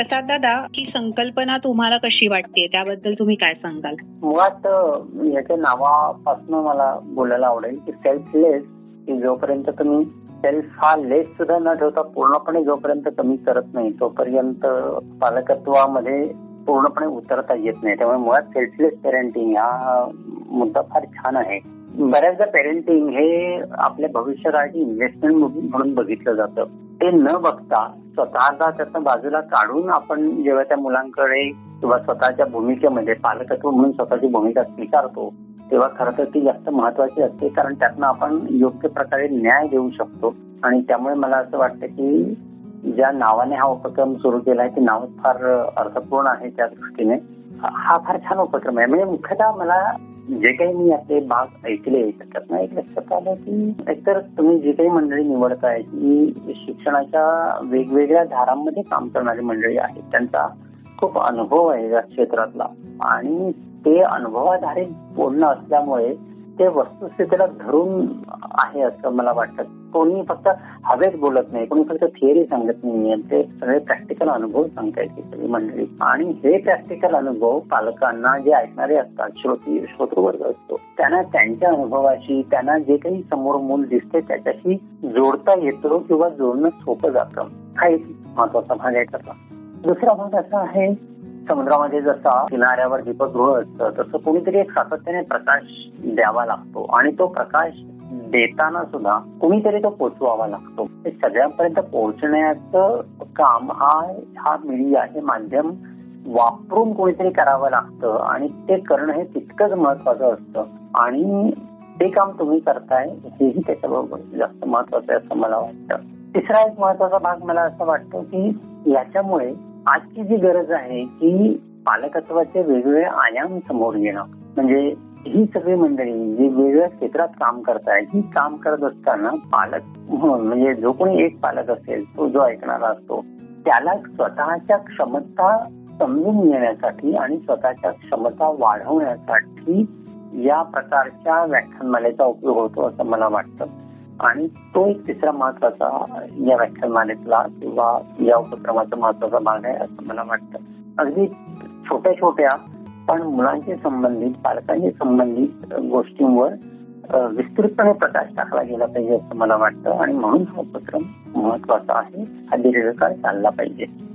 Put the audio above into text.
प्रसाद दादा ही संकल्पना तुम्हाला कशी वाटते? त्याबद्दल तुम्ही काय सांगाल? मुळात याच्या नावापासून मला बोलायला आवडेल की सेल्फलेस की जोपर्यंत तुम्ही सेल्फ हा लेस सुद्धा न ठेवता पूर्णपणे जोपर्यंत कमी करत नाही तोपर्यंत पालकत्वामध्ये पूर्णपणे उतरता येत नाही. त्यामुळे मुळात सेल्फलेस पेरेंटिंग हा मुद्दा फार छान आहे. बऱ्याचदा पेरेंटिंग हे आपल्या भविष्यासाठी इन्व्हेस्टमेंट म्हणून बघितलं जातं. ते न बघता स्वतःला त्यातनं बाजूला काढून आपण जेव्हा त्या मुलांकडे किंवा स्वतःच्या भूमिकेमध्ये पालकत्व म्हणून स्वतःची भूमिका स्वीकारतो तेव्हा खरं तर ती जास्त महत्वाची असते. कारण त्यातनं आपण योग्य प्रकारे न्याय देऊ शकतो. आणि त्यामुळे मला असं वाटतं की ज्या नावाने हा उपक्रम सुरू केला आहे ते नाव फार अर्थपूर्ण आहे त्या दृष्टीने. हा फार छान उपक्रम आहे. म्हणजे मुख्यतः मला जे काही मी आपले भाग ऐकले त्याच्यातनं एक लक्षात आलं की एकतर तुम्ही जी काही मंडळी निवडताय ही शिक्षणाच्या वेगवेगळ्या धारांमध्ये काम करणारी मंडळी आहेत. त्यांचा खूप अनुभव आहे या क्षेत्रातला. आणि ते अनुभवाधारित बोलणं असल्यामुळे ते वस्तुस्थितीला धरून आहे असं मला वाटतं. कोणी फक्त हवेत बोलत नाही कोणी फक्त थिअरी सांगत नाही ते सगळे प्रॅक्टिकल अनुभव सांगतायत सगळी मंडळी. आणि हे प्रॅक्टिकल अनुभव पालकांना जे ऐकणारे असतात श्रोती श्रोतृवर्ग असतो त्यांना त्यांच्या अनुभवाशी त्यांना जे काही समोर मूल दिसते त्याच्याशी जोडता येतो किंवा जोडणं सोपं जातं. हा एक महत्त्वाचा भाग आहे त्याचा. दुसरा भाग असा आहे समुद्रामध्ये जसा किनाऱ्यावर दीपगृह असतं तसं कोणीतरी एक सातत्याने प्रकाश द्यावा लागतो. आणि तो प्रकाश देताना सुद्धा कुणीतरी तो पोचवावा लागतो. सगळ्यांपर्यंत पोहोचण्याचं काम हा हा मीडिया हे माध्यम वापरून कोणीतरी करावं लागतं. आणि ते करणं हे तितकंच महत्वाचं असतं. आणि ते काम तुम्ही करताय हेही त्याच्याबरोबर जास्त महत्वाचं आहे असं मला वाटतं. तिसरा एक महत्त्वाचा भाग मला असं वाटतं की याच्यामुळे आजची जी गरज आहे की पालकत्वाचे वेगवेगळे आयाम समोर येणं म्हणजे ही सगळी मंडळी जी वेगवेगळ्या क्षेत्रात काम करताय ही काम करत असताना पालक म्हणजे जो कोणी एक पालक असेल तो जो ऐकणारा असतो त्याला स्वतःच्या क्षमता समजून घेण्यासाठी आणि स्वतःच्या क्षमता वाढवण्यासाठी या प्रकारच्या व्याख्यानमालेचा उपयोग होतो असं मला वाटतं. आणि तो एक तिसरा महत्त्वाचा या व्याख्यानमालेतला किंवा या उपक्रमाचा महत्त्वाचा भाग आहे असं मला वाटतं. अगदी छोट्या छोट्या पण मुलांशी संबंधित पालकांशी संबंधित गोष्टींवर विस्तृतपणे प्रकाश टाकला गेला पाहिजे असं मला वाटतं. आणि म्हणून हा उपक्रम महत्त्वाचा आहे. हा दीर्घकाळ चालला पाहिजे.